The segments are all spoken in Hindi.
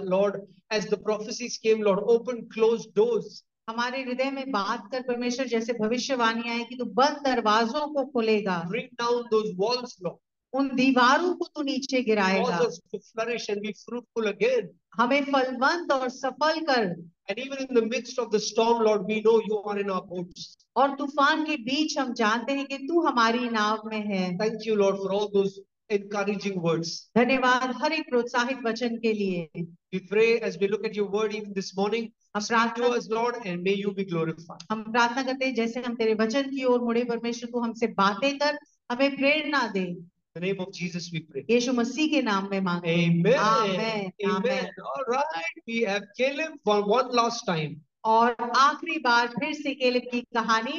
Lord, as the prophecies came, Lord, open closed doors. हमारे हृदय में बात कर परमेश्वर जैसे भविष्यवाणी आए कि तू बंद दरवाजों को खोलेगा Bring down those walls, Lord. उन दीवारों को तू नीचे गिराएगा Cause us to flourish and be fruitful again. हमें फलवंत और सफल कर And even in the midst of the storm, Lord, we know you are in our boats. और तूफ़ान के बीच हम जानते हैं कि तू हमारी नाव में है Thank you, Lord, for all those encouraging words. धन्यवाद हर एक प्रोत्साहित वचन के लिए We pray as we look at your word even this morning. हम Speak to us, Lord, and may you be glorified. हम प्रार्थना करते हैं जैसे हम तेरे वचन की ओर मुड़े परमेश्वर तू हमसे बातें कर हमें प्रेरणा दे In the name of Jesus, we pray. यीशु मसीह के नाम में मांगते हैं Amen. Amen. Amen. Amen. All right. We have Caleb for one last time. और आखिरी बार फिर से केलेब की कहानी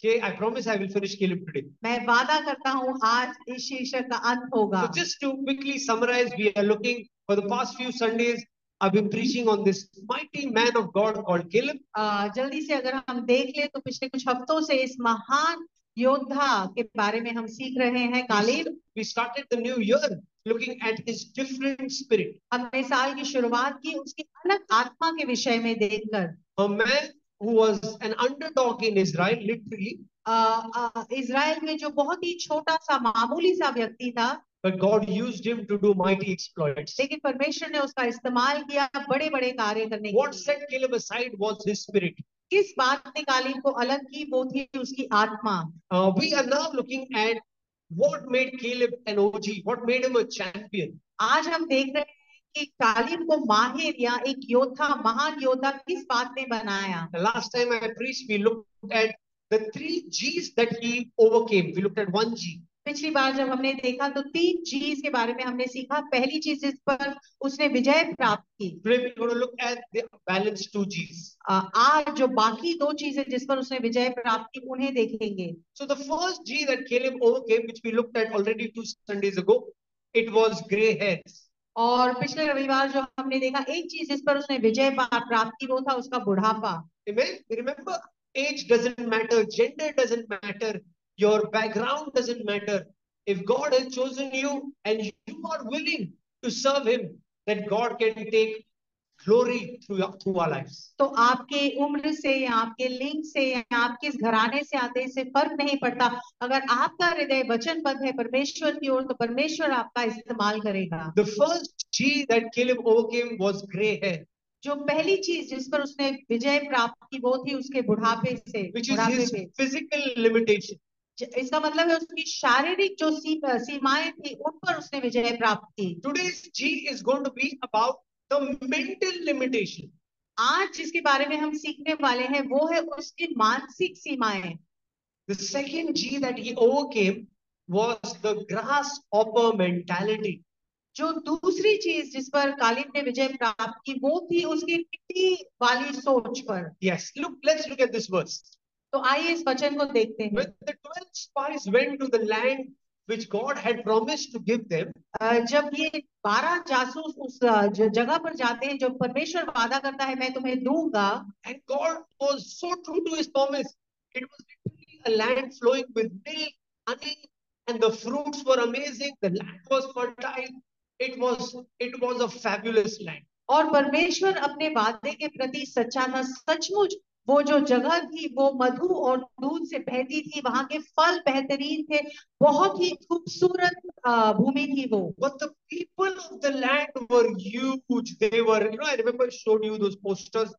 Okay, I promise I will finish Caleb today. मैं वादा करता हूँ आज इस शीर्षक का अंत होगा So just to quickly summarize, we are looking for the past few Sundays. I've been preaching on this mighty man of God called Caleb. आ, जल्दी से अगर हम देख ले तो पिछले कुछ हफ्तों से इस महान योद्धा के बारे में हम सीख रहे हैं कालीन We started the new year looking at his different spirit. हमने साल की शुरुआत की उसकी अलग आत्मा के विषय में देखकर A man who was an underdog in Israel, literally, ah, ah, Israel में जो बहुत ही छोटा सा मामूली सा व्यक्ति था but God used him to do mighty exploits. लेकिन परमेश्वर ने उसका इस्तेमाल किया बड़े बड़े कार्य करने के What लिए set Caleb aside was his spirit. किस बात ने कालीन को अलग की वो थी उसकी आत्मा Uh, we are now looking at what made Caleb an OG, what made him a champion. आज हम देख रहे हैं कालीन को माहिर या एक योद्धा महान योद्धा किस बात ने बनाया? Last time I preach we looked at the three G's that he overcame we looked at one G पिछली बार जब हमने देखा तो तीन चीज़ के बारे में हमने सीखा। पहली चीज़ जिस पर उसने विजय प्राप्त की। Look at the balance two आज जो बाकी दो चीज़ें जिस पर उसने विजय प्राप्त की उन्हें देखेंगे। So the first G that Caleb overcame which we looked at already two Sundays ago it was grey hairs और पिछले रविवार जो हमने देखा, एक चीज़ जिस पर उसने विजय प्राप्ति की वो था उसका बुढ़ापा। Remember age doesn't matter gender डर your background doesn't matter if God has chosen you and you are willing to serve him that God can take glory through, your- through our lives. तो आपके उम्र से या आपके लिंग से या आप घराने से आते इससे फ़र्क नहीं पड़ता अगर आपका हृदय वचनबद्ध है परमेश्वर की ओर तो परमेश्वर आपका इस्तेमाल करेगा The first G that Caleb overcame was gray hair, जो पहली चीज़ जिस पर उसने विजय प्राप्त की वो थी उसके बुढ़ापे से which is his physical limitation. इसका मतलब है उसकी शारीरिक जो सीमाएँ थी उन पर उसने विजय प्राप्त की Today's G is going to be about तो मेंटल लिमिटेशन आज जिसके बारे में हम सीखने वाले हैं वो है उसकी मानसिक सीमाएँ। The second G that he overcame was the grasshopper mentality जो दूसरी चीज़ जिस पर कालिब ने विजय प्राप्त की वो थी उसकी मिट्टी वाली सोच पर। Yes look let's look at this verse तो आइए इस वचन को देखते हैं। With the 12 spies went to the land which God had promised to give them, जब ये बारह जासूस उस जगह पर जाते हैं जो परमेश्वर वादा करता है मैं तुम्हें दूँगा and God was so true to his promise, it was literally a land flowing with milk, honey, and the fruits were amazing. The land was fertile. It was it was a fabulous land. और परमेश्वर अपने वादे के प्रति सच्चा था सचमुच वो जो जगह थी वो मधु और दूध से बहती थी वहाँ के फल बेहतरीन थे। बहुत ही खूबसूरत भूमि थी वो। But the people of the land were huge they were you know I remember showed you those posters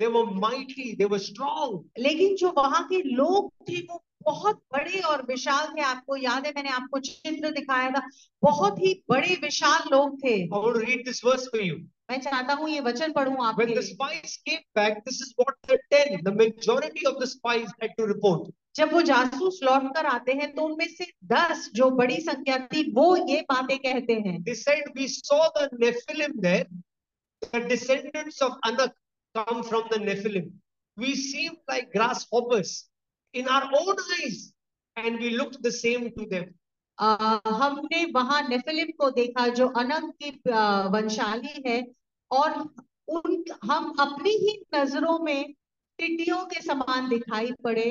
they were mighty they were strong लेकिन जो वहाँ के लोग थे वो बहुत बड़े और विशाल थे आपको याद है मैंने आपको चित्र दिखाया था बहुत ही बड़े विशाल लोग थे I want read this verse for you. मैं चाहता हूँ ये वचन पढ़ूं आपके When the spies came back, this is what the 10, the majority of the spies had to report. जब वो जासूस लौट कर आते हैं तो उनमें से दस जो बड़ी संख्या थी वो ये बातें कहते हैं They said, We saw the Nephilim there. The descendants of Anak come from the Nephilim. We seemed like grasshoppers in our own eyes, and we looked the same to them. आ, हमने वहाँ नेफिलिम को देखा जो अनंत की वंशाली है और उन हम अपनी ही नज़रों में टिड्डियों के समान दिखाई पड़े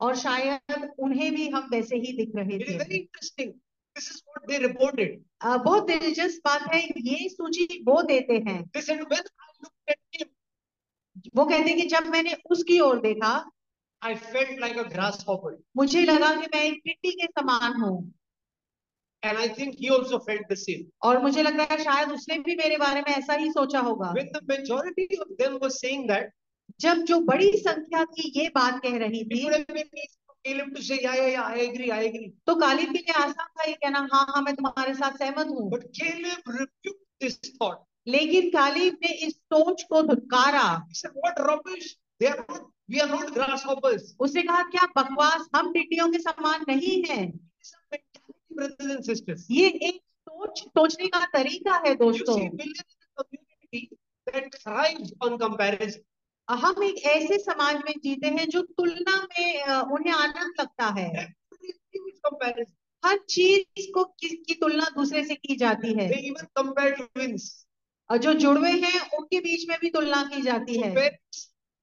और शायद उन्हें भी हम वैसे ही दिख रहे थे very interesting. This is what they reported. अ, बहुत दिलचस्प बात है ये सूची वो देते हैं They said, when I looked at him, वो कहते हैं कि जब मैंने उसकी ओर देखा I felt like a grasshopper. मुझे लगा कि मैं एक टिड्डी के समान हूँ And I think he also felt the same. और मुझे लगता है शायद उसने भी मेरे बारे में ऐसा ही सोचा होगा When the majority of them were saying that, जब जो बड़ी संख्या थी ये बात कह रही थी Caleb to say, yeah, yeah, yeah, I agree, I agree. तो कालिब के लिए आसान था ये कहना हाँ हाँ मैं तुम्हारे साथ सहमत हूँ But Caleb rebuked this thought. लेकिन कालिब ने इस सोच को धुतकारा what rubbish. They are not, we are not grasshoppers. उसे कहा क्या बकवास? हम टिड्डियों के समान नहीं हैं. ये एक सोच सोचने का तरीका है दोस्तों। हम एक ऐसे समाज में जीते हैं जो तुलना में उन्हें आनंद लगता है। हर चीज़ को किसकी तुलना दूसरे से की जाती है। जो जुड़वे हैं उनके बीच में भी तुलना की जाती है।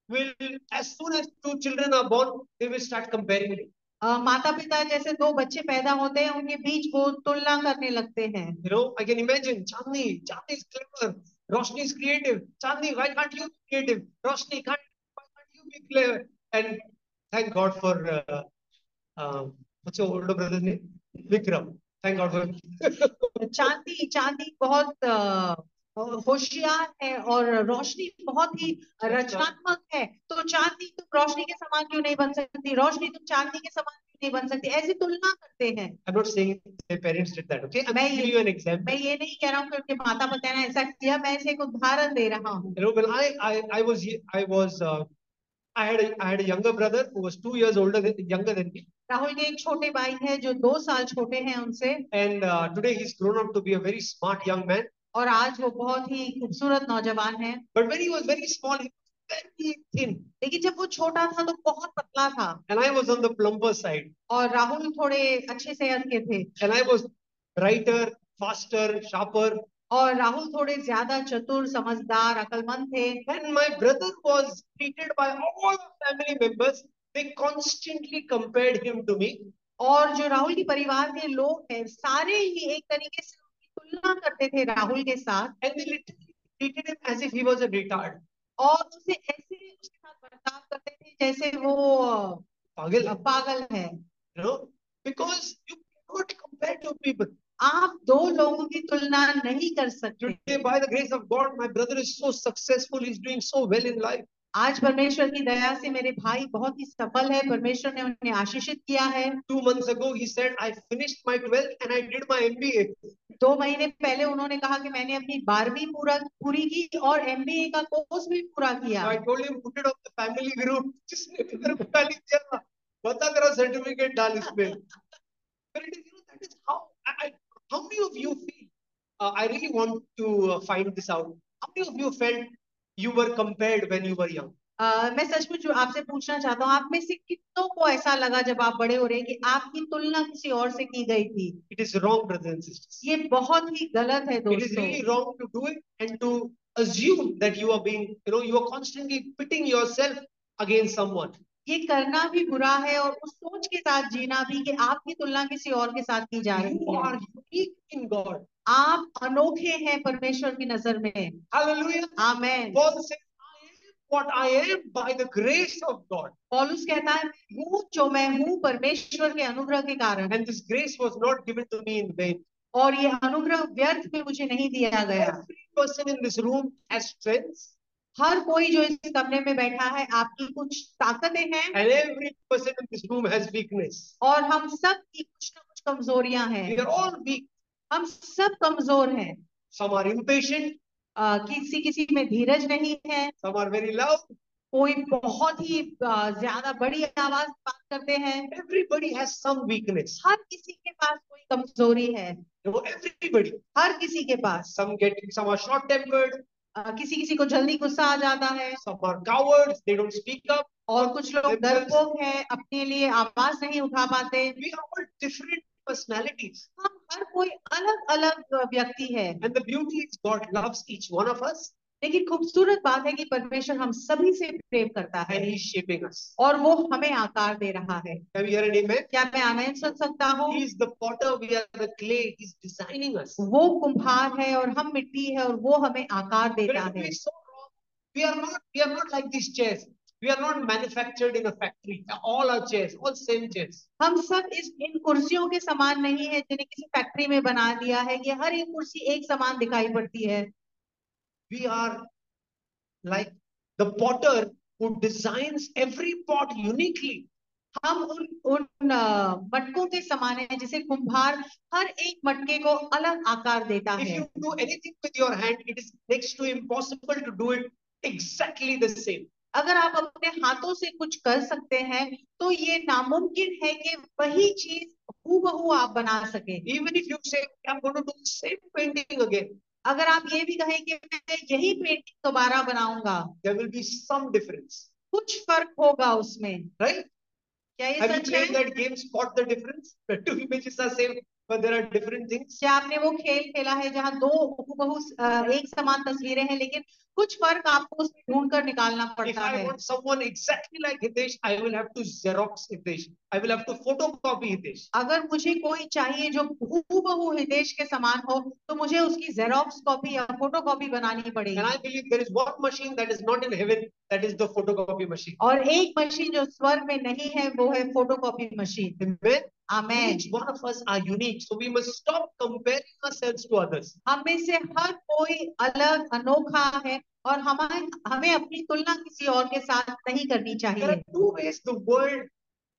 Will, as soon as two children are born, they will start comparing it. माता पिता जैसे दो बच्चे पैदा होते हैं उनके बीच वो तुलना करने लगते हैं You know, I can imagine Chandni, Chandni is clever, Roshni is creative. Chandni, why can't you be creative? Roshni, can't, why can't you be clever? And thank God for, uh, um, what's your older brother's name? Vikram. Thank God for चांदी चांदी बहुत अ, होशियार है और रोशनी बहुत ही रचनात्मक है तो चांदी तुम रोशनी के समान क्यों नहीं बन सकती रोशनी तुम चांदी के समान क्यों नहीं बन सकती ऐसी तुलना करते हैं I'm not saying their parents did that, okay? मैं ये- you an example. मैं ये नहीं कह रहा हूँ कि उनके माता पिता ने ऐसा किया मैं इसे एक उदाहरण दे रहा हूँ You know, when I, I, I was, I was, uh, I had a, I had a younger brother who was two years older than, younger than me. Rahul के एक छोटे भाई है जो दो साल छोटे हैं उनसे And uh, today he's grown up to be a very smart young man. और आज वो बहुत ही खूबसूरत नौजवान है But when he was very small, he was very thin. लेकिन जब वो छोटा था तो बहुत पतला था And I was on the plumper side. और राहुल थोड़े अच्छे सेहत के थे And I was brighter, faster, sharper. और राहुल थोड़े ज़्यादा चतुर समझदार अकलमंद थे And my brother was treated by all family members. They constantly compared him to me. और जो राहुल के परिवार के लोग हैं सारे ही एक तरीके से तुलना करते थे राहुल के साथ और उसे ऐसे बर्ताव करते थे जैसे वो पागल पागल है। आप दो लोगों की तुलना नहीं कर सकते। आज परमेश्वर की दया से मेरे भाई बहुत ही सफल है परमेश्वर ने उन्हें आशीषित किया है। Two months ago he said I finished my 12th and I did my MBA दो महीने पहले उन्होंने कहा कि मैंने अपनी बारहवीं पूरा पूरी की और एमबीए का कोर्स भी पूरा किया बता तेरा सर्टिफिकेट डाल इसमें. I, how many of you feel, uh, I really want to uh, find this out. How many of you felt you were compared when you were young? मैं सचमुच आपसे पूछना चाहता हूँ आप में से कितनों को ऐसा लगा जब आप बड़े हो रहे हैं कि आपकी तुलना किसी और से की गई थी? इट इज़ रॉन्ग ब्रदर ये बहुत ही गलत है दोस्तों। ये करना भी बुरा है और उस सोच के साथ जीना भी कि आपकी तुलना किसी और के साथ की जा रही है। आप अनोखे हैं परमेश्वर की नज़र में। What I am by the grace of God. पौलुस कहता है हूँ जो मैं हूँ परमेश्वर के अनुग्रह के कारण And this grace was not given to me in vain. और ये अनुग्रह व्यर्थ में मुझे नहीं दिया गया Every person in this room has strengths, हर कोई जो इस कमरे में बैठा है आपकी कुछ ताकतें हैं and every person in this room has weakness. और हम सब की कुछ ना कुछ कमजोरियाँ हैं We are all weak. हम सब कमज़ोर हैं Some are impatient, किसी किसी में धीरज नहीं है। कोई बहुत ही ज़्यादा बड़ी आवाज़ बात करते हैं। एवरीबडी हैज़ सम वीकनेस हर किसी के पास कोई कमज़ोरी है। एवरीबडी हर किसी के पास। Some getting some are short tempered किसी किसी को जल्दी गुस्सा आ जाता है। Some are cowards they don't speak up और कुछ लोग डरपोक हैं अपने लिए आवाज़ नहीं उठा पाते। We are all different personalities हम हर कोई अलग अलग व्यक्ति है। And the beauty is God loves each one of us लेकिन खूबसूरत बात है कि परमेश्वर हम सभी से प्रेम करता है। He's shaping us. और वो हमें आकार दे रहा है। क्या मैं आमेन सुन सकता हूँ? वो कुंभार है और हम मिट्टी है और वो हमें आकार देता है। We are not manufactured in a factory. All our chairs, all same chairs. हम सब इस इन कुर्सियों के समान नहीं है जिन्हें किसी फैक्ट्री में बना दिया है ये हर एक कुर्सी एक समान दिखाई पड़ती है We are like the potter who designs every pot uniquely. हम उन उन मटकों के समान है जिसे कुम्हार हर एक मटके को अलग आकार देता If है you do anything with your hand, it is next to impossible to do it exactly the same. अगर आप अपने हाथों से कुछ कर सकते हैं तो ये नामुमकिन है कि वही चीज़ आप बना सके। इवन इफ़ यू से अगर आप ये भी कहें कि मैं यही पेंटिंग दोबारा बनाऊँगा कुछ फ़र्क होगा उसमें। Right? क्या ये क्या आपने वो खेल खेला है जहाँ दो हूबहू एक समान तस्वीरें हैं लेकिन कुछ फ़र्क आपको उसमें ढूंढ कर निकालना पड़ता है someone exactly like Hitesh, I will have to Xerox Hitesh. I will have to photocopy Hitesh. अगर मुझे कोई चाहिए जो हूबहू हितेश के समान हो तो मुझे उसकी जेरोक्स कॉपी या फ़ोटो कॉपी बनानी And I believe there is one machine that is not in heaven, that is the photocopy machine. और एक मशीन जो स्वर्ग में नहीं है वो है photocopy machine Amen. Amen Each one of us are unique, so we must stop comparing ourselves to others. हम में से हर कोई अलग अनोखा है और हमें हमें अपनी तुलना किसी और के साथ नहीं करनी There चाहिए are two ways the world,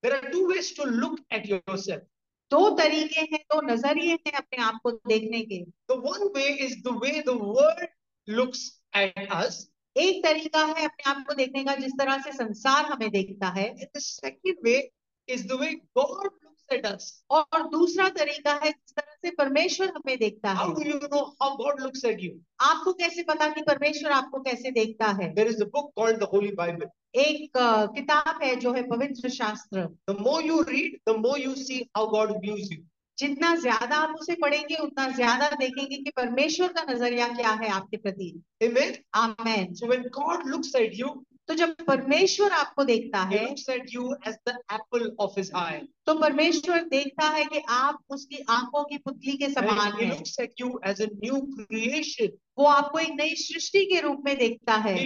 there are two ways to look at yourself. दो तरीके हैं दो नज़रिए हैं अपने आप को देखने के The one way is the way the world looks at us, एक तरीका है अपने आप को देखने का जिस तरह से संसार हमें देखता है and the second way is the way God looks at us. और दूसरा तरीका है जिस तरह से परमेश्वर हमें देखता है How do you know how God looks at you? आपको कैसे पता कि परमेश्वर आपको कैसे देखता है There is a book called the Holy Bible. एक अ, किताब है जो है पवित्र शास्त्र The more you read, the more you see how God views you. जितना ज़्यादा आप उसे पढ़ेंगे उतना ज़्यादा देखेंगे कि परमेश्वर का नज़रिया क्या है आपके प्रति Amen. Amen So when God looks at you, तो जब परमेश्वर आपको देखता है तो परमेश्वर देखता है कि आप उसकी आँखों की पुतली के समान he वो आपको एक नई सृष्टि के रूप में देखता है।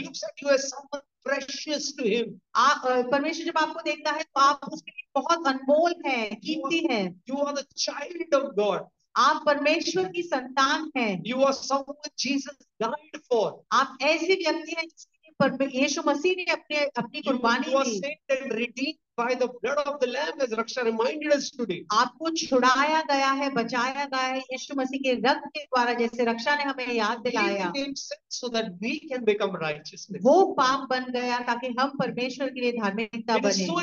परमेश्वर जब आपको देखता है तो आप उसके लिए बहुत अनमोल है कीमती है। You are the child of God आप परमेश्वर की संतान हैं। यू आर समीज फॉर आप ऐसे व्यक्ति हैं परमे- यीशु मसीह ने अपने अपनी कुर्बानी दी saved and redeemed by the blood of the Lamb, as Raksha reminded us today. आपको छुड़ाया गया है बचाया गया है यीशु मसीह के रक्त के द्वारा जैसे रक्षा ने हमें याद दिलाया so that we can become righteousness. वो पाप बन गया ताकि हम परमेश्वर के लिए धार्मिकता बने so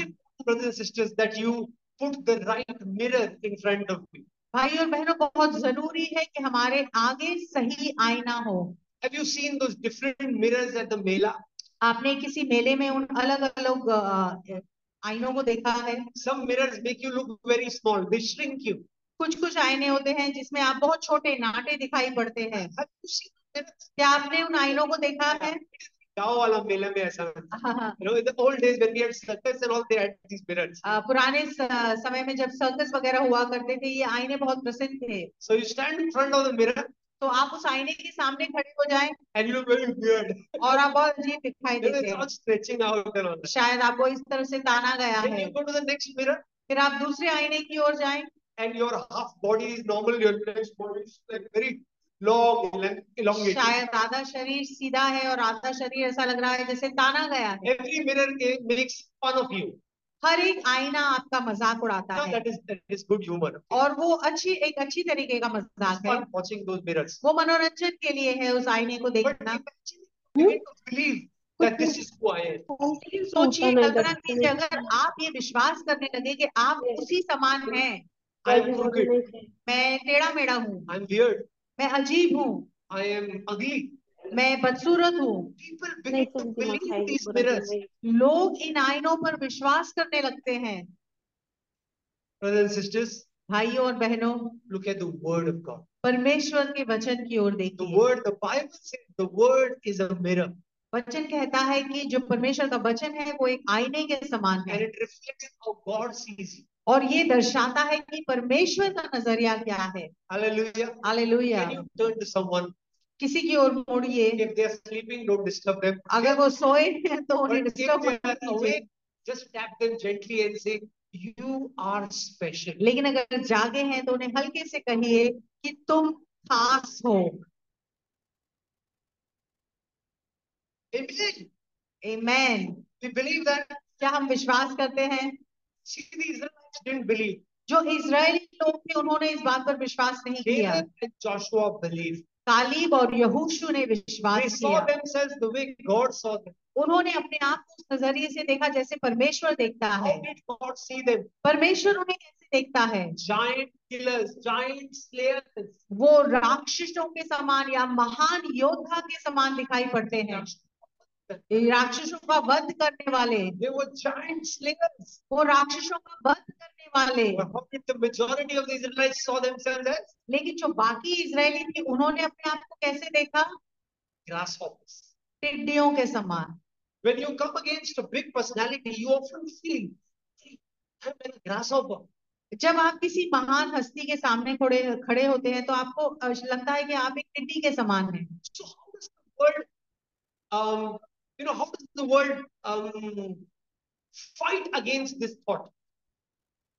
brothers and sisters, that you put the right mirror in front of you. भाई और बहनों बहुत ज़रूरी है कि हमारे आगे सही आईना हो Have you seen those different mirrors at the mela? आपने किसी मेले में उन अलग अलग आइनों को देखा है? Some mirrors make you look very small. They shrink you. कुछ कुछ आईने होते हैं जिसमें आप बहुत छोटे नाटे दिखाई पड़ते हैं। क्या आपने उन आईनों को देखा है? गाँव वाला मेले में ऐसा you know in the old days when we had circus and all they had these mirrors पुराने समय में जब सर्कस वगैरह हुआ करते थे ये आईने बहुत प्रसिद्ध थे। So you stand in front of the mirror तो आप उस आईने के सामने खड़े हो जाएँ and you very weird. और आप बहुत अजीब दिखाई देते हैं stretching out and all शायद आपको इस तरह से ताना गया Then है you go to the next mirror फिर आप दूसरे आईने की ओर जाएँ and your half body is normal, your next body is like very long, elongated. शायद आधा शरीर सीधा है और आधा शरीर ऐसा लग रहा है जैसे ताना गया है Every mirror eh, makes fun of you. हर एक आईना आपका मज़ाक उड़ाता no, है। that is, that is और वो अच्छी एक अच्छी तरीके का मज़ाक है। वो मनोरंजन के लिए है उस आईने को देखना। सोचिए अगर आप ये विश्वास करने लगे कि आप उसी समान है। मैं टेढ़ा मेढ़ा हूँ मैं अजीब हूँ। मैं बदसूरत हूँ। लोग इन आइनों पर विश्वास करने लगते हैं। भाइयों और बहनों look at the of God परमेश्वर के वचन की ओर देखिए। वर्ड इज़ वचन कहता है कि जो परमेश्वर का वचन है वो एक आईने के समान है। और ये दर्शाता है कि परमेश्वर का नज़रिया क्या है। Hallelujah hallelujah can you turn to someone किसी की ओर मोड़िए। अगर वो सोए हैं तो उन्हें disturb just tap them gently and say you are special लेकिन अगर जागे हैं तो उन्हें हल्के से कहिए कि तुम खास हो। Amen. Amen. We believe that. क्या हम विश्वास करते हैं? See, the Israelites didn't जो इसराइली लोग थे उन्होंने इस बात पर विश्वास नहीं किया। जोशुआ बिलीव कालीब और यहूशु ने विश्वास किया. उन्होंने अपने आप को उस नज़रिए से देखा जैसे परमेश्वर देखता है? परमेश्वर उन्हें कैसे देखता है Giant killers, giant slayers. वो राक्षसों के समान या महान योद्धा के समान दिखाई पड़ते हैं राक्षसों का वध करने वाले वो राक्षसों का वध वाले the majority of the Israelites saw themselves as? लेकिन जो बाकी इजरायली थे उन्होंने अपने आप को कैसे देखा Grasshoppers. टिड्डियों के समान When you come against a big personality, you often feel, I'm a grasshopper. जब आप किसी महान हस्ती के सामने खड़े खड़े होते हैं तो आपको लगता है कि आप एक टिड्डी के समान हैं So how does the world, um, you know, how does the world um, fight against this thought?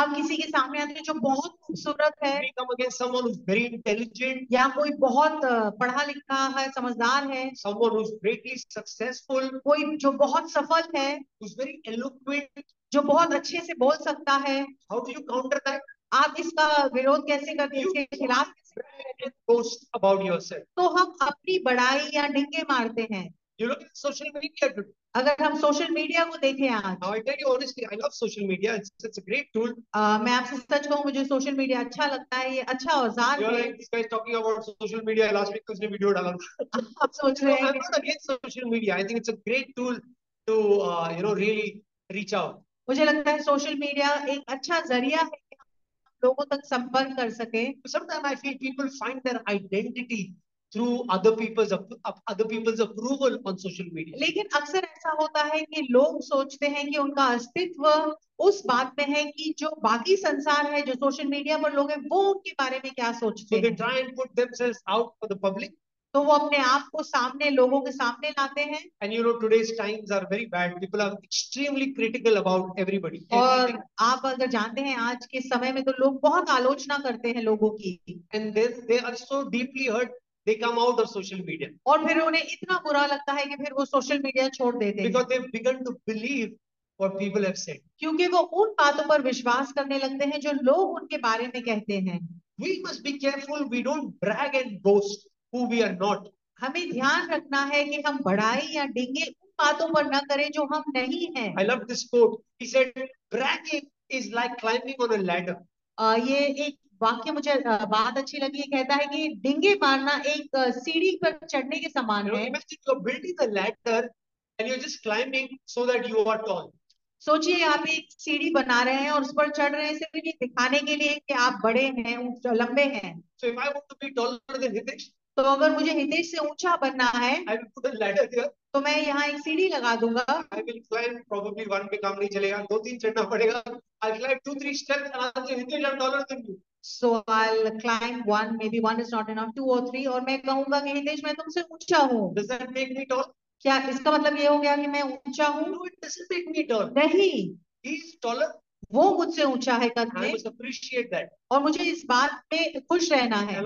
हम किसी के सामने आते हैं जो बहुत खूबसूरत है या कोई बहुत पढ़ा लिखा है समझदार है कोई जो बहुत सफल है जो बहुत अच्छे से बोल सकता है। How do you counter that आप इसका विरोध कैसे करते हैं इसके खिलाफ कैसे करते हैं तो हम अपनी बड़ाई या डिंगे मारते हैं। You look at social media today. अगर हम सोशल मीडिया को देखें आज Now, I tell you honestly, I love social media. It's, it's a great tool. अ, मैं आपसे सच कहूँ मुझे सोशल मीडिया अच्छा लगता है ये अच्छा औज़ार You're है like, this guy is talking about social media. Last week, उसने video डाला था. आप सोच रहे हैं I'm not against social media. I think it's a great tool to, uh, you know, really reach out. मुझे लगता है सोशल मीडिया एक अच्छा ज़रिया है कि हम लोगों तक संपर्क कर सके Sometimes I feel people find their identity through other people's other people's approval on social media. लेकिन अक्सर ऐसा होता है कि लोग सोचते हैं कि उनका अस्तित्व उस बात में है कि जो बाकी संसार है जो सोशल मीडिया पर लोग हैं वो उनके बारे में क्या सोचते So they try and put themselves out for the public. तो वो अपने आप को सामने लोगों के सामने लाते हैं And you know, today's times are very bad. People are extremely critical about everybody. और. आप अगर जानते हैं आज के समय में तो लोग बहुत आलोचना करते हैं लोगों की And then they are so deeply hurt, they come out of social media और फिर उन्हें इतना बुरा लगता है कि फिर वो सोशल मीडिया छोड़ देते हैं because they've begun to believe what people have said. क्योंकि वो उन बातों पर विश्वास करने लगते हैं जो लोग उनके बारे में कहते हैं We must be careful. We don't brag and boast who we are not. हमें ध्यान रखना है कि हम बढ़ाई या डिंगे उन बातों पर न करें जो हम नहीं हैं I love this quote. He said, bragging is like climbing on a ladder. अ, ये एक वाक्य मुझे बात अच्छी लगी कहता है कि डिंगे मारना एक सीढ़ी पर चढ़ने के समान है। सोचिए आप एक सीढ़ी बना रहे हैं और उस पर चढ़ रहे हैं सिर्फ़ ये दिखाने के लिए कि आप बड़े हैं लंबे हैं। तो अगर मुझे हितेश से ऊँचा बनना है तो मैं यहाँ एक सीढ़ी लगा दूँगा। दो तीन चढ़ना पड़ेगा। So I climb one maybe one is not enough two और थ्री और मैं कहूँगा कि हितेश मैं तुमसे ऊँचा हूँ Does that make me tall? क्या इसका मतलब ये हो गया कि मैं ऊँचा हूँ No, it doesn't make me tall. नहीं. वो मुझसे ऊँचा है कद में और मुझे इस बात पे खुश रहना है.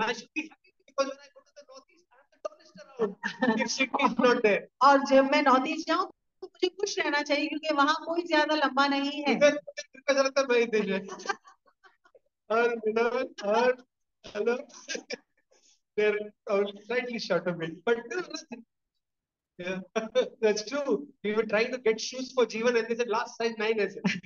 और जब मैं नॉर्थ ईस्ट जाऊँ तो मुझे खुश रहना चाहिए क्योंकि वहाँ कोई ज़्यादा लंबा नहीं है है ही और विनोद और hello they're uh, slightly short of me but. Yeah, that's true. We were trying to get shoes for Jeevan and they said last size nine it. It's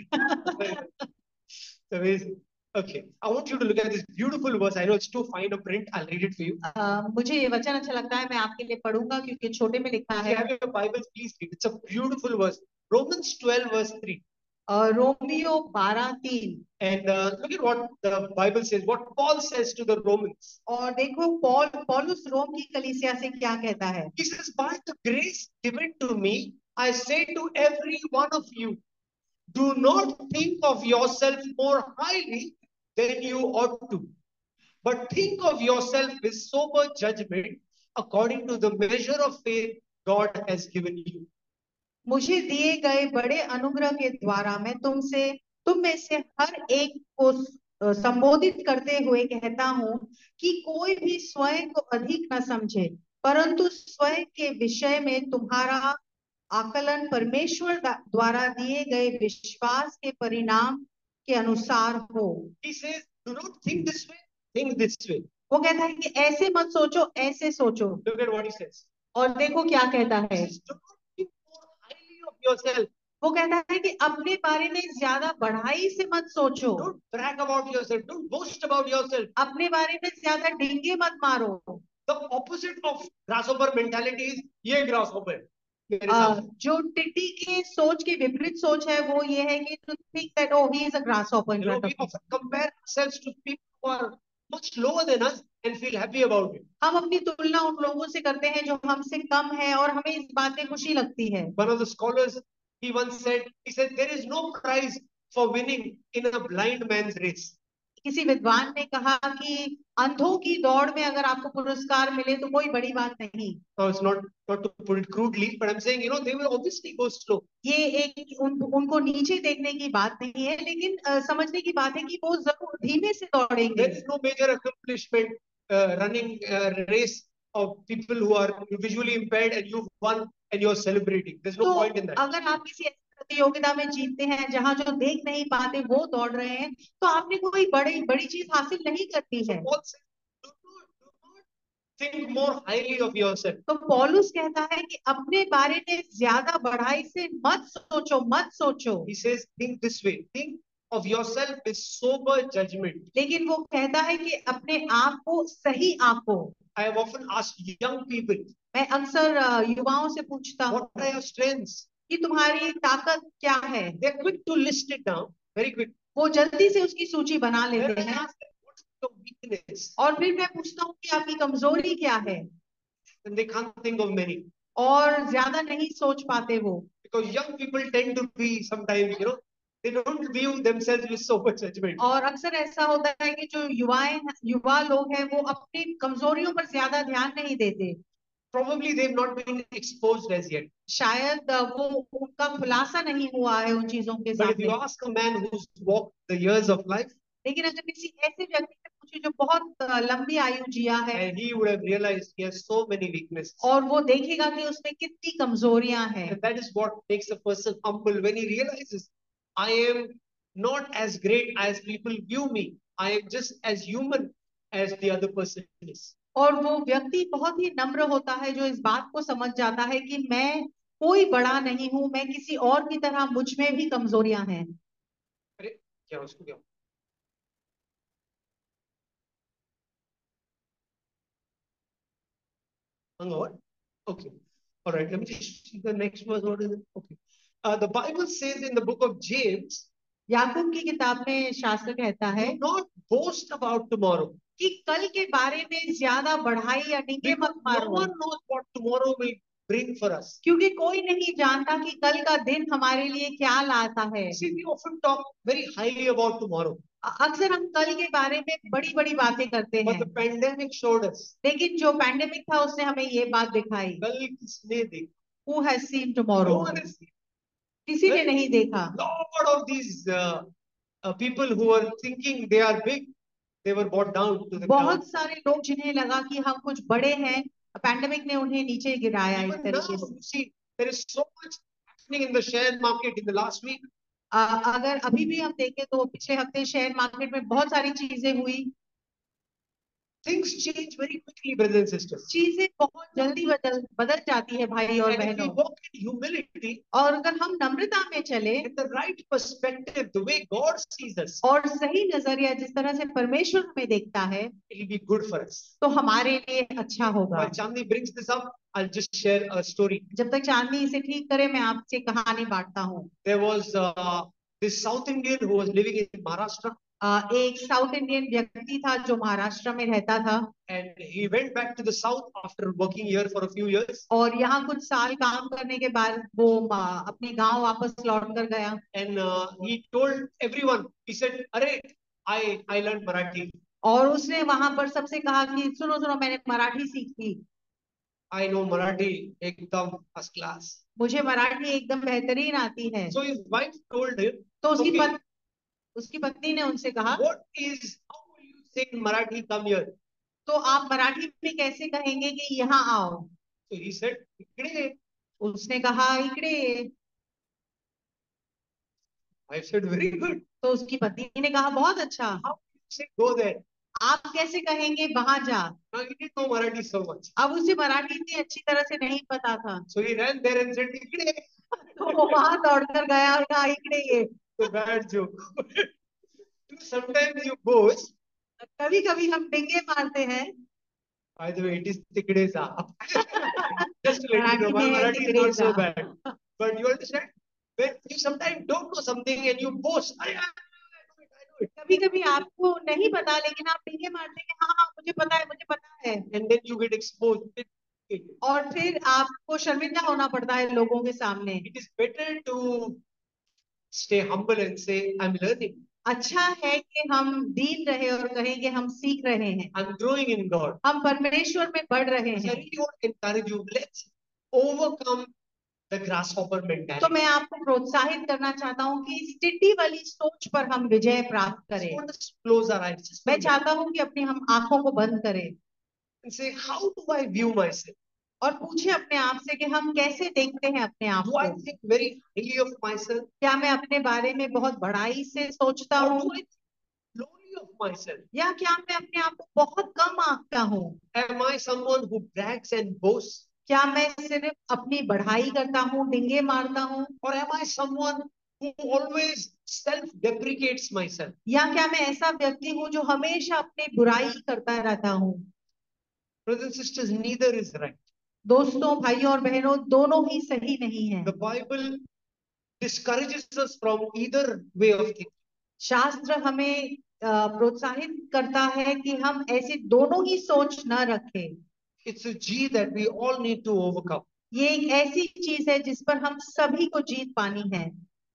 amazing. Okay, I want you to look at this beautiful verse. I know it's too fine a print. I'll read it for you. अ, मुझे ये वचन अच्छा लगता है मैं आपके लिए पढ़ूँगा क्योंकि छोटे में लिखा If है you have your Bibles, please read. It's a beautiful verse. Romans 12, verse 3. A, Romeo बारह तीन And uh, look at what the Bible says, what Paul says to the Romans. और देखो पॉल पौलुस रोम की कलीसिया से क्या कहता है He says, By the grace given to me, I say to every one of you, do not think of yourself more highly than you ought to, but think of yourself with sober judgment according to the measure of faith God has given you. मुझे दिए गए बड़े अनुग्रह के द्वारा मैं तुमसे तुम में से हर एक को संबोधित करते हुए कहता हूँ कि कोई भी स्वयं को अधिक न समझे परंतु स्वयं के विषय में तुम्हारा आकलन परमेश्वर द्वारा दिए गए विश्वास के परिणाम के अनुसार हो says, think this way, think this way. वो कहता है कि ऐसे मत सोचो ऐसे सोचो. और देखो क्या कहता है says, Do not think more highly of वो कहता है कि अपने बारे में ज़्यादा बढ़ाई से मत सोचो। About yourself do boast about yourself अपने बारे में ज़्यादा डेंगे मत मारो। The opposite of grasshopper mentality ये ग्रास ओवर जो टिटी के सोच के विपरीत सोच है वो ये है कि to think that oh he is a grasshopper compare self to people much lower than us and feel happy about it. हम अपनी तुलना उन लोगों से करते हैं जो हमसे कम है और हमें इस बात में खुशी लगती है One of the scholars, he once said, he said, there is no prize for winning in a blind man's race. किसी विद्वान ने कहा कि अंधों की दौड़ में अगर आपको पुरस्कार मिले तो कोई बड़ी बात नहीं। ये एक उन, उनको नीचे देखने की बात नहीं है लेकिन uh, समझने की बात है कि वो ज़रूर धीमे से दौड़ेंगे। Running race of people who are visually impaired and you won and you are celebrating there is no point in that अगर आप किसी प्रतियोगिता में जीतते हैं जहाँ जो देख नहीं पाते वो दौड़ रहे हैं तो आपने कोई बड़ी बड़ी चीज़ हासिल नहीं So है think more highly of yourself. तो पौलुस कहता है कि अपने बारे में ज़्यादा बढ़ाई से मत सोचो मत सोचो He says, think this way. Think of yourself with sober judgment. लेकिन वो कहता है कि अपने आप को सही आंको I have often asked young people, मैं अक्सर युवाओं से पूछता हूँ what are your strengths? कि तुम्हारी ताकत क्या है? वो जल्दी से उसकी सूची बना लेते हैं। और फिर मैं पूछता हूँ कि आपकी कमज़ोरी क्या है? और ज़्यादा नहीं सोच पाते वो। और अक्सर ऐसा होता है कि जो युवाएँ युवा लोग हैं वो अपनी कमजोरियों पर ज़्यादा ध्यान नहीं देते। Probably they've not been exposed as yet. शायद अ, वो उनका खुलासा नहीं हुआ है उन चीज़ों के But if you ask a man who's walked the years of life, लेकिन अगर किसी ऐसे व्यक्ति से पूछे जो बहुत अ, लंबी आयु जिया है and he would have realized he has so many weaknesses. और वो देखेगा कि उसमें कितनी कमजोरियाँ हैं And that is what makes a person humble when he realizes, I am not as great as people view me. I am just as human as the other person is. और वो व्यक्ति बहुत ही नम्र होता है जो इस बात को समझ जाता है कि मैं कोई बड़ा नहीं हूँ मैं किसी और की तरह मुझमें भी कमजोरियाँ हैं। अरे क्या उसको क्या? बुक ऑफ़ जेम्स याकूब की किताब में शास्त्र कहता है नॉट बोस्ट अबाउट टुमारो कि कल के बारे में ज़्यादा बढ़ाई या डिंगे मत no मारो one knows what tomorrow will bring for us. क्योंकि कोई नहीं जानता कि कल का दिन हमारे लिए क्या लाता है See, we often talk very highly about tomorrow, अक्सर हम कल के बारे में बड़ी बड़ी बातें करते हैं showed us. लेकिन जो पैंडेमिक था उसने हमें ये बात दिखाई कल किसने देखा? Who has seen tomorrow. किसी ने नहीं देखा uh, uh, who are thinking they are big, they were brought down to the ground. बहुत सारे लोग जिन्हें लगा कि हम कुछ बड़े हैं पैंडेमिक ने उन्हें नीचे गिराया इस तरीके now, से you see, there is so much happening in the share market in the last week. अ, अगर अभी भी हम देखें तो पिछले हफ़्ते शेयर मार्केट में बहुत सारी चीज़ें हुई Things change very quickly, brothers and sisters. चीज़ें बहुत जल्दी बदल बदल जाती है भाई और बहनों walk in humility, और अगर हम नम्रता में चले the right perspective, the way God sees us, और सही नज़रिया जिस तरह से परमेश्वर हमें देखता है it will be good for us. तो हमारे लिए अच्छा होगा Chandni brings this up, I'll just share a story. जब तक चांदनी इसे ठीक करे मैं आपसे कहानी बांटता हूँ There was uh, this South Indian who was living in Maharashtra, एक साउथ इंडियन व्यक्ति था जो महाराष्ट्र में रहता था। And he went back to the south after working here for a few years और यहाँ कुछ साल काम करने के बाद वो अपने गाँव वापस लौट कर गया। And he told everyone he said अरे आई आई लर्न मराठी और उसने वहाँ पर सबसे कहा कि सुनो सुनो मैंने मराठी सीख ली। आई नो मराठी एकदम फ़र्स्ट क्लास मुझे मराठी एकदम बेहतरीन आती है। So his wife told him तो उसकी okay. उसकी पत्नी ने उनसे कहा What तो आप मराठी में कैसे कहेंगे कि यहाँ आओ? So इकड़े. उसने कहा इकड़े I said, Very good. तो उसकी पत्नी ने कहा बहुत अच्छा। How will आप कैसे कहेंगे वहाँ जा no, मराठी सो मच अब उसे मराठी इतनी अच्छी तरह से नहीं पता था। So he ran there and said, इकड़े. तो वहाँ दौड़कर गया और कहा इकड़े ये तो bad joke sometimes you boast कभी कभी हम डिंगे मारते हैं। बाय द इट इज़ तिकड़े सा। Just let you know my Marathi is so. Bad but you understand when you sometimes don't know something and you boast अरे कभी कभी आपको नहीं पता लेकिन आप डिंगे मारते हैं हाँ हाँ मुझे पता है मुझे पता है। And then you get exposed और फिर आपको शर्मिंदा होना पड़ता है लोगों के सामने। It is better to stay humble and say I'm learning. अच्छा है कि हम दीन रहे और कहें कि हम सीख रहे हैं। हम परमेश्वर में बढ़ रहे हैं। तो मैं आपको प्रोत्साहित करना चाहता हूँ कि स्टिडी वाली सोच पर हम विजय प्राप्त करें। मैं चाहता हूँ कि अपनी हम आँखों को बंद करें। How do I view myself और पूछे अपने आप से कि हम कैसे देखते हैं अपने आप को। क्या मैं अपने बारे में बहुत बढ़ाई से सोचता हूँ? या क्या मैं अपने आप को बहुत कम आंकता हूँ? क्या मैं सिर्फ़ अपनी बढ़ाई करता हूँ डिंगे मारता हूँ? और am I someone always self deprecates myself या क्या मैं ऐसा व्यक्ति हूँ जो हमेशा अपनी बुराई करता रहता हूँ? सिस्टर्स नीदर इज़ राइट दोस्तों भाइयों और बहनों दोनों ही सही नहीं है The Bible discourages us from either way of thinking. शास्त्र हमें प्रोत्साहित करता है कि हम ऐसे दोनों ही सोच न रखें It's a G that we all need to overcome. ये एक ऐसी चीज़ है जिस पर हम सभी को जीत पानी है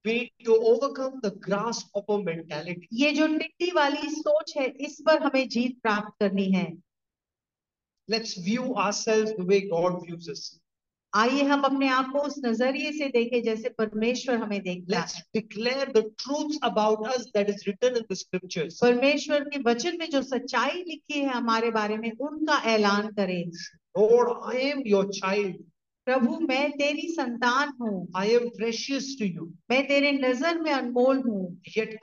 We need to overcome the grasshopper mentality. ये जो टिड्डी वाली सोच है इस पर हमें जीत प्राप्त करनी है let's view ourselves the way god views us. आइए हम अपने आप को उस नज़रिए से देखें जैसे परमेश्वर हमें देखता है। परमेश्वर के वचन में जो सच्चाई लिखी है हमारे बारे में उनका ऐलान करें। Lord, I am your child. प्रभु मैं तेरी संतान हूँ। I am precious to you मैं तेरे नज़र में अनमोल हूँ।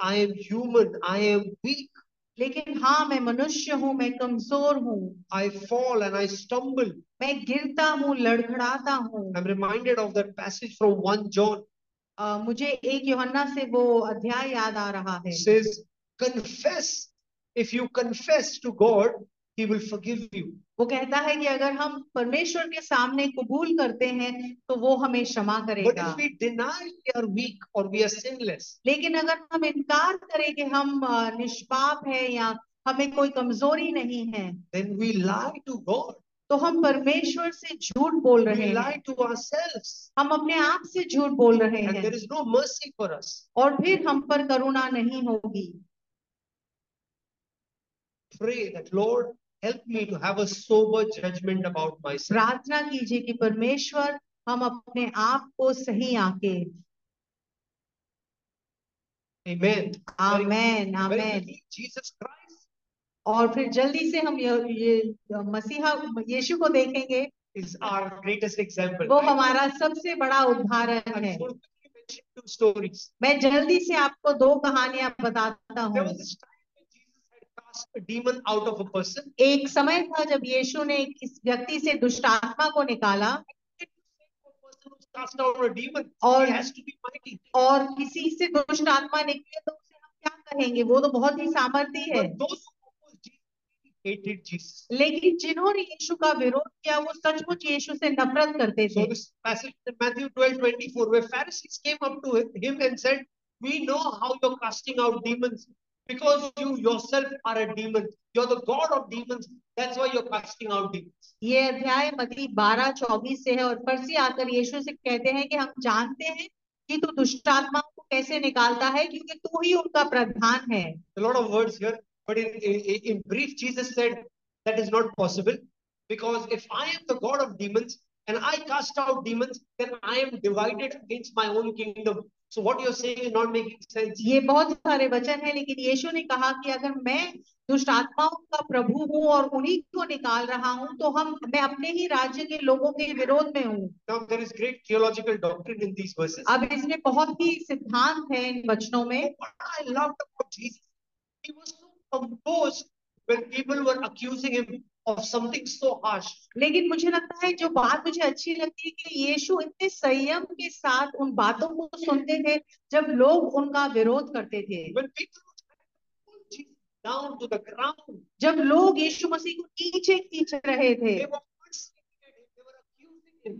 I am human I am weak लेकिन हाँ मैं मनुष्य हूँ मैं कमज़ोर हूँ। I fall and I stumble मैं गिरता हूँ लड़खड़ाता हूँ। मुझे एक योहन्ना से वो अध्याय याद आ रहा है। Confess if you confess to God He will forgive you. वो कहता है कि अगर हम परमेश्वर के सामने कबूल करते हैं तो वो हमें क्षमा But करेगा if we deny we are weak or we are sinless, लेकिन अगर हम इनकार करें कि हम निष्पाप हैं या हमें कोई कमज़ोरी नहीं है then we lie to God. तो हम परमेश्वर से झूठ बोल रहे हैं to ourselves. हम अपने आप से झूठ बोल रहे And हैं there is no mercy for us. और फिर हम पर करुणा नहीं होगी Pray that, Lord, help me to have a sober judgment about myself. प्रार्थना कीजिए कि परमेश्वर हम अपने आप को सही आके Amen. आमेन quickly, Jesus Christ और फिर जल्दी से हम ये, ये मसीहा यीशु को देखेंगे is our greatest example. वो right? हमारा सबसे बड़ा उदाहरण है just want to quickly mention two stories. मैं जल्दी से आपको दो कहानियाँ बताता There was this time when Jesus had demon out of a person एक समय था जब यीशु ने इस व्यक्ति से दुष्ट आत्मा को निकाला और और किसी से दुष्ट आत्मा निकले तो उसे हम क्या कहेंगे? वो तो बहुत ही सामर्थ्य है। लेकिन जिन्होंने यीशु का विरोध किया वो सचमुच यीशु से नफरत करते थे। Matthew because you yourself are a demon. You're the God of demons. That's why you're casting out demons. ये अध्याय मती बारह चौबीस से है और फर्सी आकर यीशु से कहते हैं कि हम जानते हैं कि तू दुष्ट आत्माओं को कैसे निकालता है क्योंकि तू ही उनका प्रधान है A lot of words here, but in, in, in brief, Jesus said that is not possible because if I am the God of demons and I cast out demons, then I am divided against my own kingdom. So what you're saying is not making sense. ये बहुत सारे वचन है लेकिन यीशु ने कहा कि अगर मैं दुष्ट आत्माओं का प्रभु हूँ और उन्हीं को निकाल रहा हूँ तो हम मैं अपने ही राज्य के लोगों के विरोध में हूँ Now there is great theological doctrine in these verses. अब इसमें बहुत ही सिद्धांत है इन वचनों में What I loved about Jesus, he was so composed when people were accusing him of something so harsh लेकिन मुझे लगता है जो बात मुझे अच्छी लगती है कि यीशु इतने संयम के साथ उन बातों को सुनते थे जब लोग उनका विरोध करते थे। Down to the ground. जब लोग यीशु मसीह को नीचे खींच रहे थे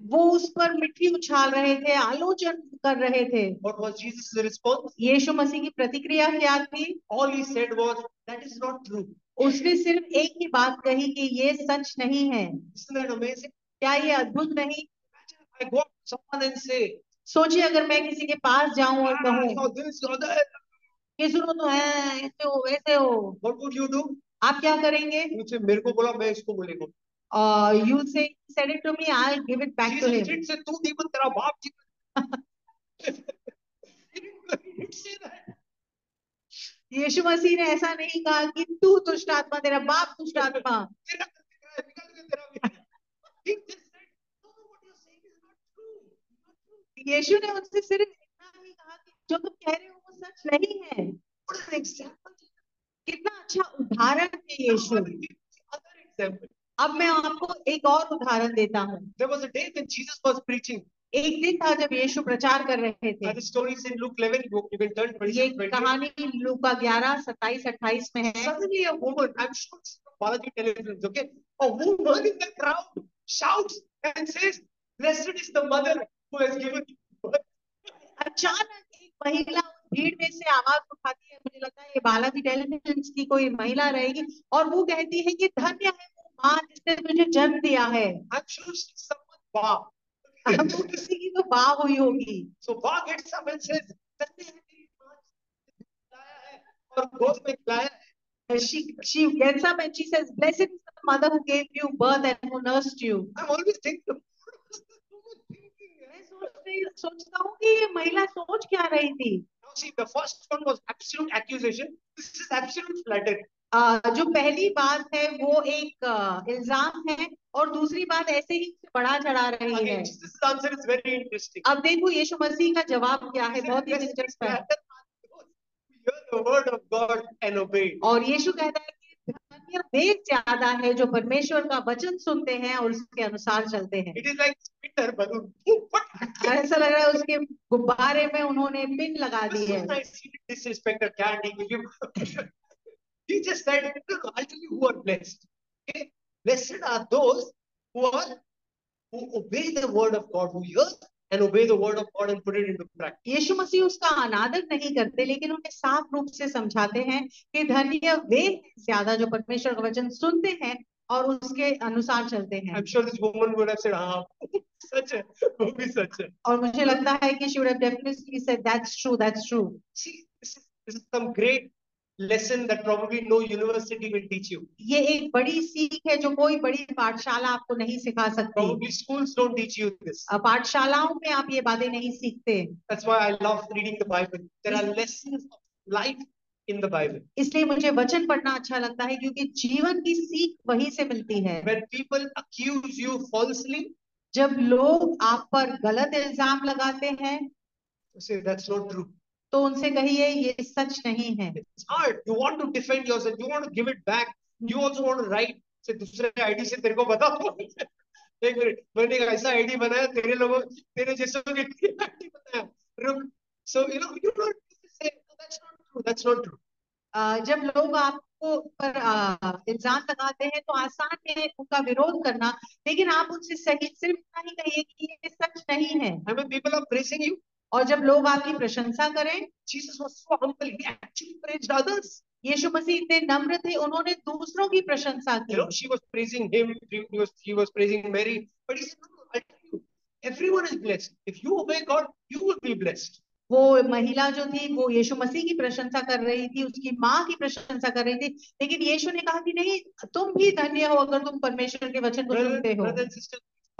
वो उस पर मिट्टी उछाल रहे थे आलोचन कर रहे थे। यीशु मसीह की प्रतिक्रिया क्या थी? All he said was that is not true उसने सिर्फ़ एक ही बात कही कि ये सच नहीं है। क्या ये अद्भुत नहीं? सोचिए अगर मैं किसी के पास जाऊँ और कहूँ तो है ऐसे हो वैसे हो। आप क्या करेंगे? मेरे को बोला मैं इसको बोलेगा तू यीशु मसीह ने ऐसा नहीं कहा कि तू दुष्ट आत्मा, तेरा बाप दुष्ट आत्मा. यीशु ने उनसे सिर्फ़ इतना ही कहा कि जो तुम कह रहे हो वो सच नहीं है. कितना अच्छा उदाहरण है यीशु. अब मैं आपको एक और उदाहरण देता हूँ एक दिन था जब यीशु प्रचार कर रहे थे। कहानी लुका ग्यारह सत्ताईस अट्ठाईस में है। अचानक एक महिला भीड़ में से आवाज़ उठाती है। मुझे लगता है ये बालाजी टेलीविज़न की कोई महिला रहेगी। और वो कहती है कि धन्य है वो माँ जिसने मुझे जन्म दिया है। वो किसी की तो माँ हुई होगी and says, "धन्य है तेरी माँ है और गोद में खिलाया है." she she gets up and she says blessed is the mother who gave you birth and who nursed you I'm always thinking, eh? मैं सोच सोचता हूँ कि ये महिला सोच क्या रही थी Now see, the first one was absolute accusation. This is absolute flattery. जो पहली बात है वो एक इल्ज़ाम है और दूसरी बात ऐसे ही बढ़ा चढ़ा रही है Again, answer is very interesting. अब देखो यीशु मसीह का जवाब क्या है बहुत ही दिलचस्प है the word of God and obey. और यीशु कहता है कि धन्य वे ज़्यादा है जो परमेश्वर का वचन सुनते हैं और उसके अनुसार चलते हैं balloon. ऐसा लग रहा है उसके गुब्बारे में उन्होंने पिन लगा दी है. He just said, I'll tell you who are blessed. Okay? Blessed are those who are who obey the word of God, who hear and obey the word of God and put it into practice. यीशु मसीह उसका अनादर नहीं करते लेकिन उन्हें साफ़ रूप से समझाते हैं कि धन्य वे हैं ज़्यादा जो परमेश्वर का वचन सुनते हैं और उसके अनुसार चलते हैं I'm sure this woman would have said, ah, such a, वो भी सच है. और मुझे लगता है कि she would have definitely said that's true that's true See, this is, this is some great lesson that probably no university will teach you. ये एक बड़ी सीख है जो कोई बड़ी पाठशाला आपको नहीं सिखा सकती Probably schools don't teach you this. अ, पाठशालाओं में आप ये बातें नहीं सीखते That's why I love reading the Bible. There are lessons of life in the Bible. इसलिए मुझे वचन पढ़ना अच्छा लगता है क्योंकि जीवन की सीख वहीं से मिलती है When people accuse you falsely, जब लोग आप पर गलत इल्ज़ाम लगाते हैं say that's not true. तो उनसे कहिए ये सच नहीं है। It's hard. You want to defend yourself. You want to give it back. You also want to write. से दूसरे आईडी से तेरे को बताओ एक मिनट। मैंने एक ऐसा आईडी बनाया तेरे लोगों तेरे जैसों के आईडी बनाया। रुक। So you know you don't say that's not true that's not true जब लोग आपको पर इल्ज़ाम लगाते हैं तो आसान है उनका विरोध करना। लेकिन आप उनसे सही सिर्फ़ इतना ही कहिए कि ये सच नहीं है। I mean people are praising you. और जब लोग आपकी प्रशंसा करें जीसस यीशु मसीह इतने नम्र थे उन्होंने दूसरों की प्रशंसा की। वो महिला जो थी वो यीशु मसीह की प्रशंसा कर रही थी उसकी माँ की प्रशंसा कर रही थी। लेकिन यीशु ने कहा कि नहीं तुम भी धन्य हो अगर तुम परमेश्वर के वचन को सुनते हो।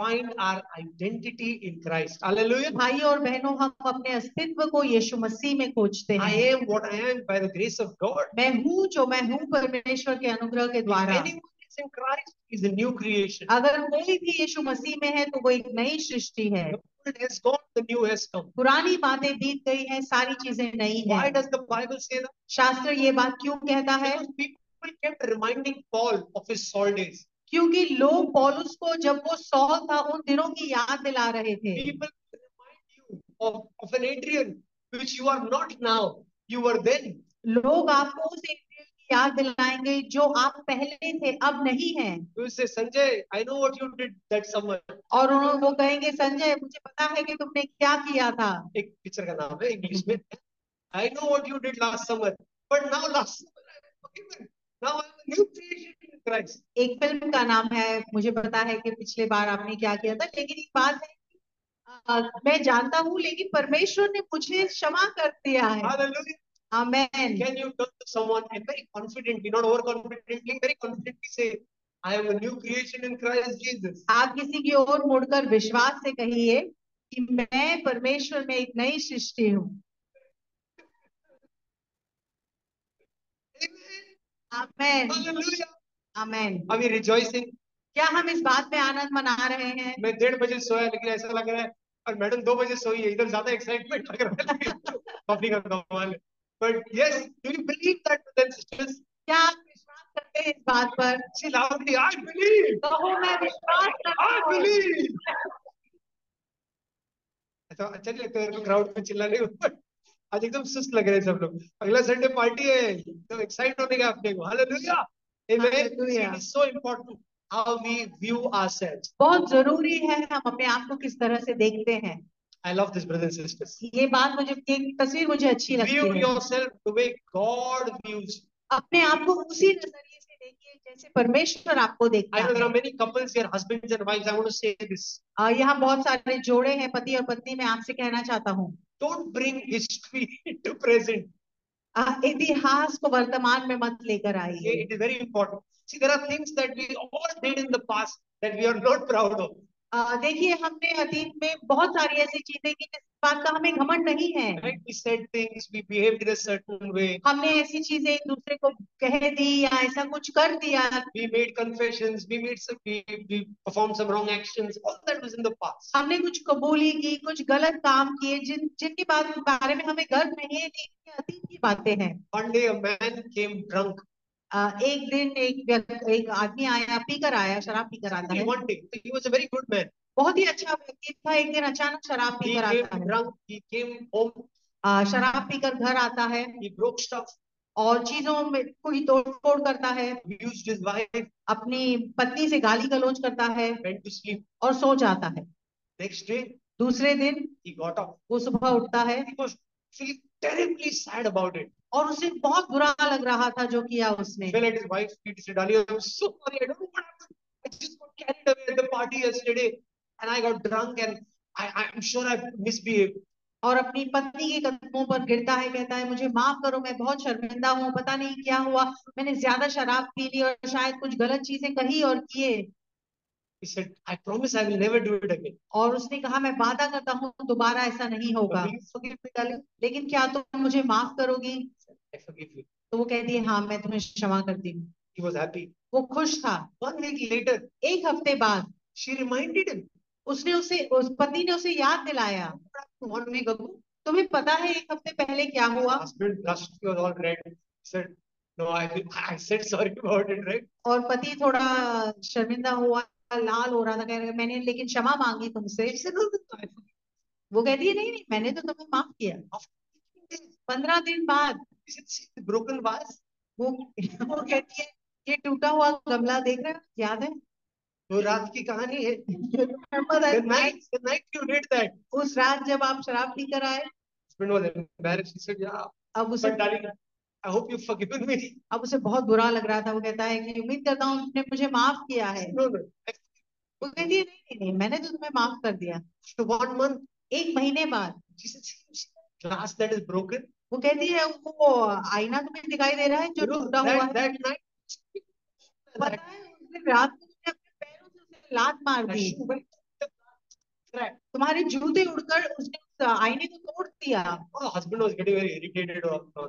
Find our identity in Christ. Hallelujah. भाई और बहनों हम अपने अस्तित्व को यीशु मसीह में खोजते I हैं am what I am by the grace of God. मैं हूँ जो मैं हूँ परमेश्वर के अनुग्रह के द्वारा in Christ, is a new creation. अगर कोई भी यीशु मसीह में है तो वो एक नई सृष्टि है The has gone, the new has come. पुरानी बातें बीत गई हैं सारी चीज़ें नई Why हैं does the Bible say that? शास्त्र ये बात क्यों कहता है Because people kept reminding Paul of his Saul days. क्योंकि लोग पॉलुस को जब वो सॉल था उन दिनों की याद दिला रहे थे। Of, of now, लोग आपको उस की याद दिलाएँगे जो आप पहले थे अब नहीं है। संजय और वो कहेंगे संजय मुझे पता है कि तुमने क्या किया था। एक पिक्चर का नाम है इंग्लिश में। I know what you did last summer but now last summer एक फ़िल्म का नाम है मुझे पता है कि पिछले बार आपने क्या किया था लेकिन एक बात है कि, अ, मैं जानता हूँ लेकिन परमेश्वर ने मुझे क्षमा कर दिया है. आमेन Can you turn to someone and very confidently, not overconfidently, very confidently say, I am a new creation in Christ Jesus. आप किसी की ओर मुड़कर विश्वास से कहिए कि मैं परमेश्वर में एक नई सृष्टि हूँ आमेन? क्या हम इस बात में आनंद मना रहे हैं? मैं डेढ़ बजे सोया लेकिन ऐसा लग रहा है और मैडम दो बजे सोई है इधर ज़्यादा एक्साइटमेंट लग रहा है। कॉफ़ी का कमाल but yes do you believe that brothers sisters क्या आप विश्वास करते हैं इस बात पर? सी लाउडली आई बिलीव कहो मैं विश्वास करता आई हूँ बिलीव ऐसा अच्छा नहीं लगता को क्राउड में चिल्लाने ऊपर आज एकदम सुस्त लग रहे हैं सब लोग। अगला संडे पार्टी है। एकदम एक्साइट होने का अपने को। Hallelujah amen so important how we view ourselves बहुत ज़रूरी है हम अपने आप को किस तरह से देखते हैं। I love this brothers and sisters ये बात मुझे ये तस्वीर मुझे अच्छी लगती view है। yourself the way God views. अपने आप को उसी नज़रिए से देखिए जैसे परमेश्वर आपको देखता I know there है। are many couples here, husbands and wives. I want to say this. यहाँ बहुत सारे जोड़े हैं पति और पत्नी। मैं आपसे कहना चाहता हूँ Don't bring history into present. आ, इतिहास को वर्तमान में मत लेकर Okay? आइए It is very important. See, there are things that we all did in the past that we are not proud of. देखिए हमने अतीत में बहुत सारी ऐसी चीज़ें की जिस बात का हमें घमंड नहीं है। हमने ऐसी चीज़ें दूसरे को कह दी या ऐसा कुछ कर दिया। We made confessions, we made some, we, we some wrong actions, all that was in the past. हमने कुछ कबूली की कुछ गलत काम किए जिन जिनकी बात बारे में हमें गर्व नहीं है अतीत की बातें हैं। One day a man came drunk. एक दिन एक एक आदमी आया पीकर आया शराब पीकर आता है he was a very good man. बहुत ही अच्छा व्यक्ति था एक दिन अचानक शराब पीकर आता है drunk. He came home. शराब पीकर घर आता है He broke stuff. और चीज़ों में कोई तोड़ फोड़ करता है Abused his wife. अपनी पत्नी से गाली गलौज करता है Went to sleep. और सो जाता है Next day, दूसरे दिन he got up. वो सुबह उठता है He was feeling terribly sad about it. और उसे बहुत बुरा लग रहा था जो किया उसने He fell at his wife's feet. He said, Darling, I'm so sorry. I don't know what happened. I just got carried away at the party yesterday and I got drunk and I, I'm sure I misbehaved. और अपनी पत्नी के कदमों पर गिरता है कहता है मुझे माफ़ करो मैं बहुत शर्मिंदा हूँ पता नहीं क्या हुआ मैंने ज़्यादा शराब पी ली और शायद कुछ गलत चीज़ें कही और किए He said, I promise I will never do it again. और उसने कहा मैं वादा करता हूँ दोबारा ऐसा नहीं होगा? लेकिन क्या तुम मुझे माफ़ करोगी. तो वो कहती है हाँ मैं तुम्हें क्षमा करती हूँ He was happy. वो खुश था One week later, एक हफ़्ते बाद she reminded him, उसने उसे उस पति ने उसे याद दिलाया One week ago, तुम्हें पता है एक हफ़्ते पहले क्या हुआ Husband blushed, he was all red. He said, No, I, I said sorry about it, right? और पति थोड़ा शर्मिंदा हुआ लाल हो रहा था कह रहा मैंने लेकिन क्षमा मांगी तुमसे। तो वो कहती है नहीं नहीं मैंने तो तुम्हें माफ़ किया। पंद्रह दिन बाद ब्रोकन वास वो वो कहती है ये टूटा हुआ गमला देख रहे हो याद है? वो रात की कहानी है। उस रात जब आप शराब पी आए। अब उसे बहुत बुरा लग रहा था। वो कहता है कि उम्मीद करता हूँ मुझे माफ़ किया है। वो कहती है नहीं नहीं मैंने तो तुम्हें माफ़ कर दिया तो वन मंथ एक महीने बाद ग्लास दैट इज़ broken. वो कहती है वो आईना तुम्हें दिखाई दे रहा है जो टूटा हुआ that, that पता है उसने रात को अपने पैरों से उसे लात मार दी. तुम्हारे जूते उड़कर उसने उस तो आईने तो तोड़ दिया।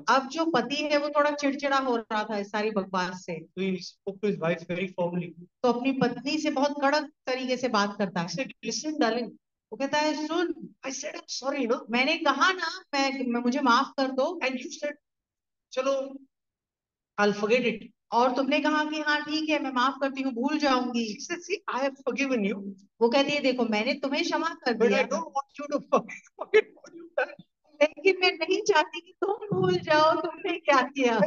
अब जो पति है वो थोड़ा चिड़चिड़ा हो रहा था इस सारी बकवास से। तो अपनी पत्नी से बहुत कड़क तरीके से बात करता है। वो कहता है सुन I said I am sorry मैंने कहा ना मैं, मैं मुझे माफ़ कर दो। एंड यू सेड चलो आई विल फॉरगेट इट और तुमने कहा कि हाँ ठीक है मैं माफ़ करती हूँ भूल जाऊँगी। वो कहती है देखो मैंने तुम्हें क्षमा कर दिया। मैं नहीं चाहती कि तुम भूल जाओ तुमने क्या किया?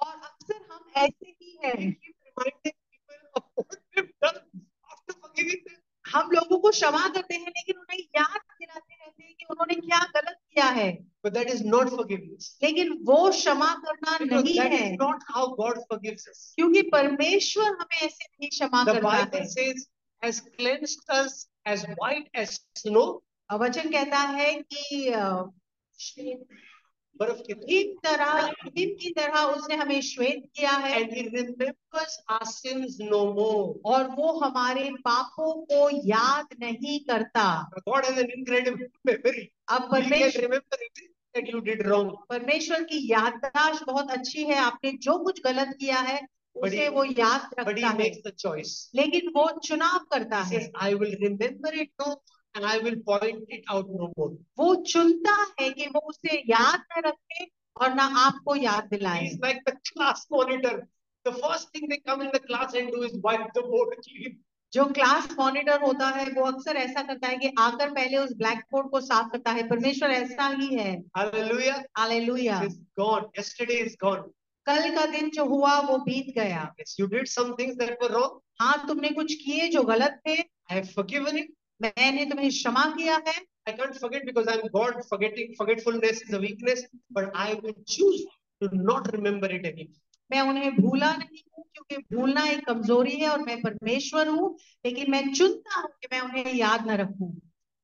और अक्सर हम ऐसे ही हैं। हम लोगों को क्षमा करते हैं लेकिन उन्हें याद दिलाते रहते हैं कि उन्होंने क्या गलत किया है But that is not forgiveness. लेकिन वो क्षमा करना Because नहीं that है is not how God forgives us. क्योंकि परमेश्वर हमें ऐसे नहीं क्षमा The करता Bible है says, has cleansed us as white as snow. वचन कहता है कि अ, बर्फ़ की ठीक तरह हिम की तरह उसने हमें श्वेत किया है। And he remembers our sins no more और वो हमारे पापों को याद नहीं करता। God has an incredible memory अब परमेश्वर remember that you did wrong परमेश्वर की याददाश्त बहुत अच्छी है। आपने जो कुछ गलत किया है उसे वो याद रखता है। लेकिन वो चुनाव करता है। I will remember it no and I will point it out no more. वो चुनता है कि वो उसे याद न रखे और ना आपको याद दिलाए He's like the class monitor. The first thing they come in the class and do is wipe the board clean. जो क्लास मॉनिटर होता है वो अक्सर ऐसा करता है कि आकर पहले उस ब्लैक बोर्ड को साफ़ करता है परमेश्वर ऐसा ही है Hallelujah. Hallelujah It's gone. Yesterday is gone. कल का दिन जो हुआ वो बीत गया Yes, you did some things that were wrong. हाँ तुमने कुछ किए जो गलत थे I have forgiven it. मैंने तुम्हें क्षमा किया है I can't forget because I'm God. Forgetting forgetfulness is a weakness, but I will choose to not remember it anymore. मैं उन्हें भूला नहीं हूँ क्योंकि भूलना एक कमज़ोरी है और मैं परमेश्वर हूँ लेकिन मैं चुनता हूँ कि मैं उन्हें याद न रखूँ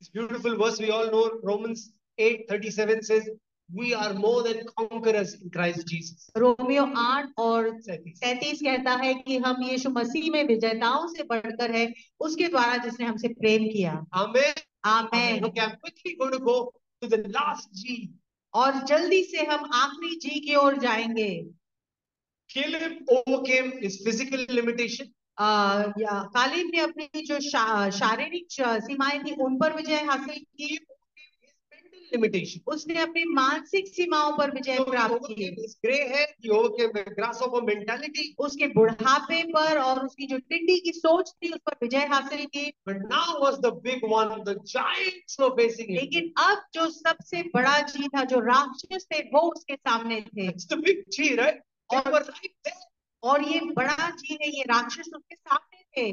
This beautiful verse we all know, Romans 8:37 says, "We are more than conquerors in Christ Jesus." रोमियो आठ और Says, सैतीस कहता है कि हम यीशु मसीह में विजेताओं से बढ़कर है उसके द्वारा जिसने हमसे प्रेम किया Amen. Amen Okay, I'm quickly going to go to the last G. और जल्दी से हम आखिरी जी की ओर जाएँगे Caleb overcame his physical limitation. कालिब ने अपनी जो शारीरिक सीमाएँ थी उन पर विजय हासिल की He overcame his mental limitation उसने अपनी मानसिक सीमाओं पर विजय प्राप्त की ग्रे है के मेंटालिटी उसके बुढ़ापे पर और उसकी जो टिड्डी की सोच थी उस पर विजय हासिल की the big one the facing लेकिन अब जो सबसे बड़ा जी था जो राक्षस थे वो उसके सामने थे। बिग जी रहे और, ये बड़ा जी है ये राक्षस उसके सामने थे।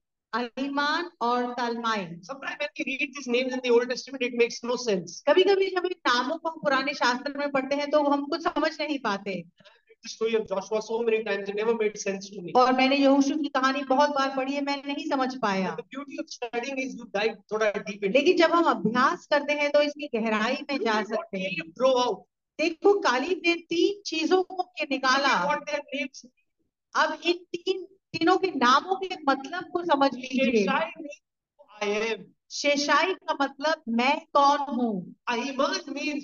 अहिमान और तलमाइन। कभी कभी जब इन नामों को पुराने शास्त्र में पढ़ते हैं तो हम कुछ समझ नहीं पाते। और मैंने यहोशू की कहानी बहुत बार पढ़ी है मैं नहीं समझ पाया। लेकिन जब हम अभ्यास करते हैं तो इसकी गहराई में जा सकते हैं। देखो कालीब ने तीन चीज़ों को निकाला। अब इन तीन तीनों के नामों के मतलब को समझ लीजिए। शेषाई तो का मतलब मैं कौन हूँ? अहिमान मीन्स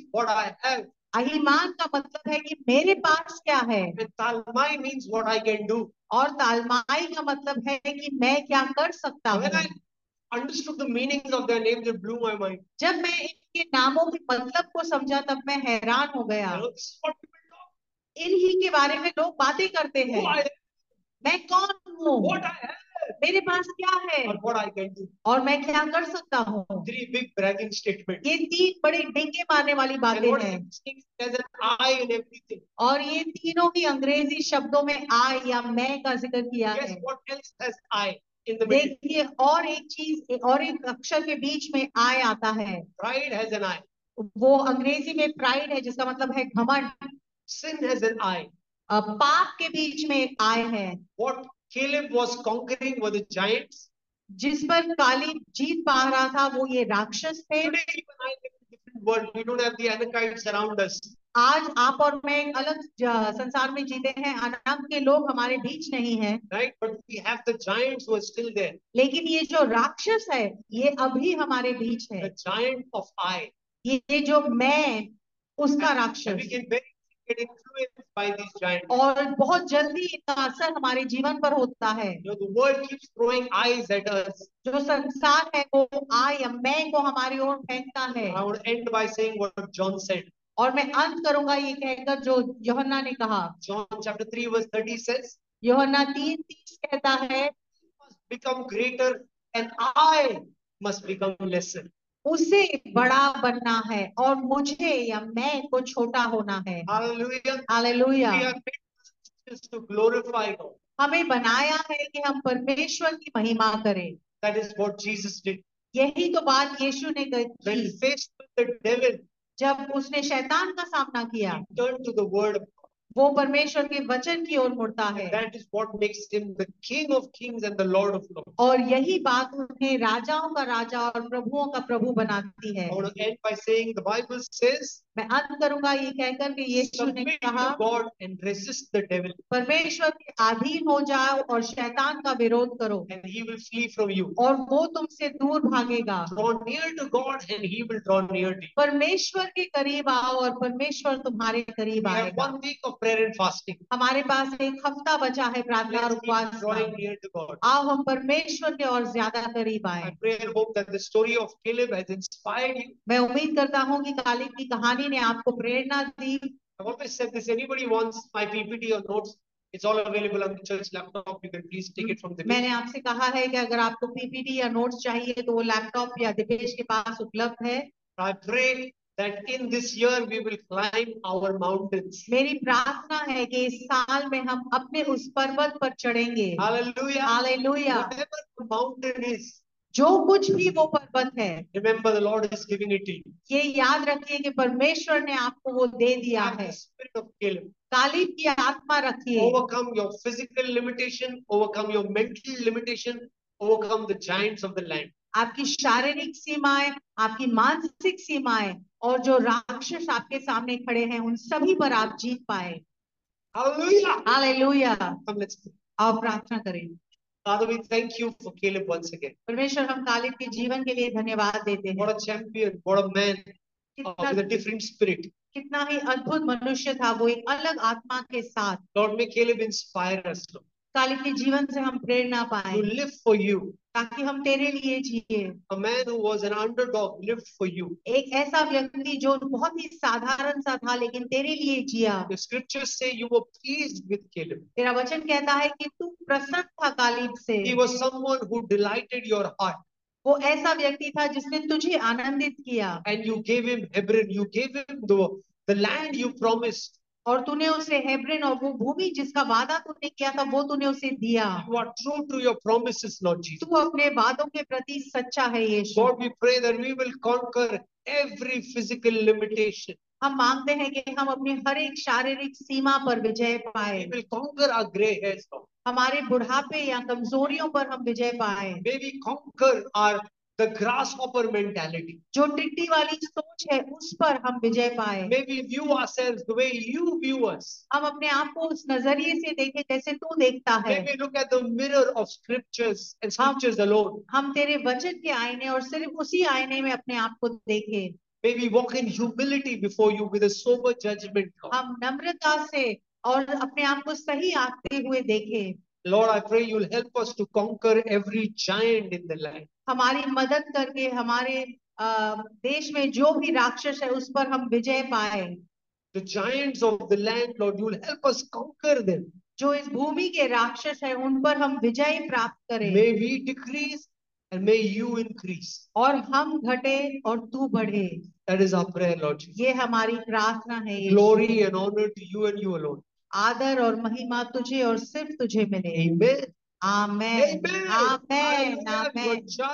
अहिमान का मतलब है कि मेरे पास क्या है? Talmai means what I can do और तालमाई का मतलब है कि मैं क्या कर सकता हूँ? Understood the meanings of their names, it blew my mind. जब मैं इनके नामों के मतलब को समझा तब मैं हैरान हो गया। इन्हीं के बारे में लोग बातें करते हैं। मैं कौन हूँ? मेरे पास क्या है? और मैं क्या कर सकता हूँ? ये तीन बड़े डेंगे मारने वाली बातें हैं। और ये तीनों ही अंग्रेज़ी शब्दों में आई या मैं का ज़िक्र किया है। देखिए और एक चीज़ और एक अक्षर के बीच में आय आता है। प्राइड वो अंग्रेज़ी में प्राइड है जिसका मतलब है घमंड। सिन हैज़ एन आई पाप के बीच में आए हैं। What Caleb was conquering with the giants. जिस पर काली जीत पा रहा था वो ये राक्षस थे। आज आप और मैं एक अलग संसार में जीते हैं। अनाक के लोग हमारे बीच नहीं है। Right, but we have the लेकिन ये जो राक्षस है ये अभी हमारे बीच है। ये जो मैं उसका राक्षस we can very और बहुत जल्दी इनका असर हमारे जीवन पर होता है। जो संसार है वो आई मैं को हमारी ओर फेंकता है। और मैं अंत करूँगा ये कहकर जो योहन्ना ने कहा। John chapter three verse thirty says Yohanna तीन तीस कहता है become greater and I must become lesser उसे बड़ा बनना है और मुझे या मैं को छोटा होना है। हालेलुया हमें बनाया है कि हम परमेश्वर की महिमा करें। That is what Jesus did यही तो बात यीशु ने कही जब उसने शैतान का सामना किया। Turn to the word of वो परमेश्वर के वचन की ओर मुड़ता है। That is what makes him the king of kings and the lord of lords और यही बात उन्हें राजाओं का राजा और प्रभुओं का प्रभु बनाती है। और and by saying the Bible says मैं अंत करूँगा ये कहकर कि यीशु ने कहा परमेश्वर के अधीन हो जाओ और शैतान का विरोध करो फ्रॉम यू और वो तुमसे दूर भागेगा। परमेश्वर के करीब आओ और परमेश्वर तुम्हारे करीब आएगा। हमारे पास एक हफ़्ता बचा है प्रार्थना उपवास आओ हम परमेश्वर के और ज़्यादा करीब आए। मैं उम्मीद करता हूँ की कालिक की कहानी ने आपको प्रेरणा दी always said this. Anybody wants my PPT or notes? It's all available on the church laptop. You can please take it from the मैंने आपसे कहा है कि अगर आपको पीपीटी या नोट्स चाहिए तो वो लैपटॉप या दिपेश के पास उपलब्ध है I pray that in this year we will climb our mountains. मेरी प्रार्थना है कि इस साल में हम अपने उस पर्वत पर चढ़ेंगे Hallelujah. Hallelujah Whatever the mountain is, जो कुछ भी वो पर्वत है। Remember, the Lord is giving it ये याद रखिए कि परमेश्वर ने आपको वो दे दिया है। कालिब की आत्मा रखिए। Overcome your physical limitation overcome your mental limitation overcome the giants of the land आपकी शारीरिक सीमाएँ आपकी मानसिक सीमाएँ और जो राक्षस आपके सामने खड़े हैं उन सभी पर आप जीत पाए। हालेलुया हालेलुया हम लेट्स प्रार्थना करेंगे Father, we thank you for Caleb once again. परमेश्वर हम कालिब के जीवन के लिए धन्यवाद देते हैं What a champion, what a man uh, कितना with a different spirit. कितना ही अद्भुत मनुष्य था वो एक अलग आत्मा के साथ Lord, may Caleb inspire us Lord, काले के जीवन से हम प्रेरणा पाए। टू लिव फॉर यू ताकि हम तेरे लिए जिए। A man who was an underdog lived for you एक ऐसा व्यक्ति जो बहुत ही साधारण सा था लेकिन तेरे लिए जिया। The scriptures say you were pleased with Caleb तेरा वचन कहता है कि तू प्रसन्न था कालिब से। He was someone who delighted your heart वो ऐसा व्यक्ति था जिसने तुझे आनंदित किया। And you give him Hebron you give him the land you promised और तूने उसे हेब्रिन और वो भूमि जिसका वादा तूने किया था वो तूने उसे दिया। तू अपने वादों के प्रति सच्चा है यीशु। Lord we pray that we will conquer every physical limitation हम मांगते हैं कि हम अपने हर एक शारीरिक सीमा पर विजय पाए। Will conquer our grey hairs हमारे बुढ़ापे या कमजोरियों पर हम विजय पाए। May we conquer our the grasshopper mentality. जो टिड्डी वाली सोच है उस पर हम विजय पाए May we view ourselves the way you view us. हम अपने आप को उस नजरिए से देखें जैसे तू देखता है May we look at the mirror of scriptures and scriptures alone. हम तेरे वचन के आईने और सिर्फ उसी आईने में अपने आप को देखें May we walk in humility before you with a sober judgment. Lord. हम नम्रता से और अपने आप को सही आंकते हुए देखें Lord, I pray you'll help us to conquer every giant in the land. हमारी मदद करके हमारे देश में जो भी राक्षस है उस पर हम विजय पाए The giants of the land, Lord, you'll help us conquer them. जो इस भूमि के राक्षस है उन पर हम विजय प्राप्त करें May we decrease and may you increase. और हम घटे और तू बढ़े That is our prayer, Lord Jesus. ये हमारी प्रार्थना है Glory and honor to you and you alone. आदर और महिमा तुझे और सिर्फ़ तुझे मिले Amen. Amen. Hallelujah. Amen Your child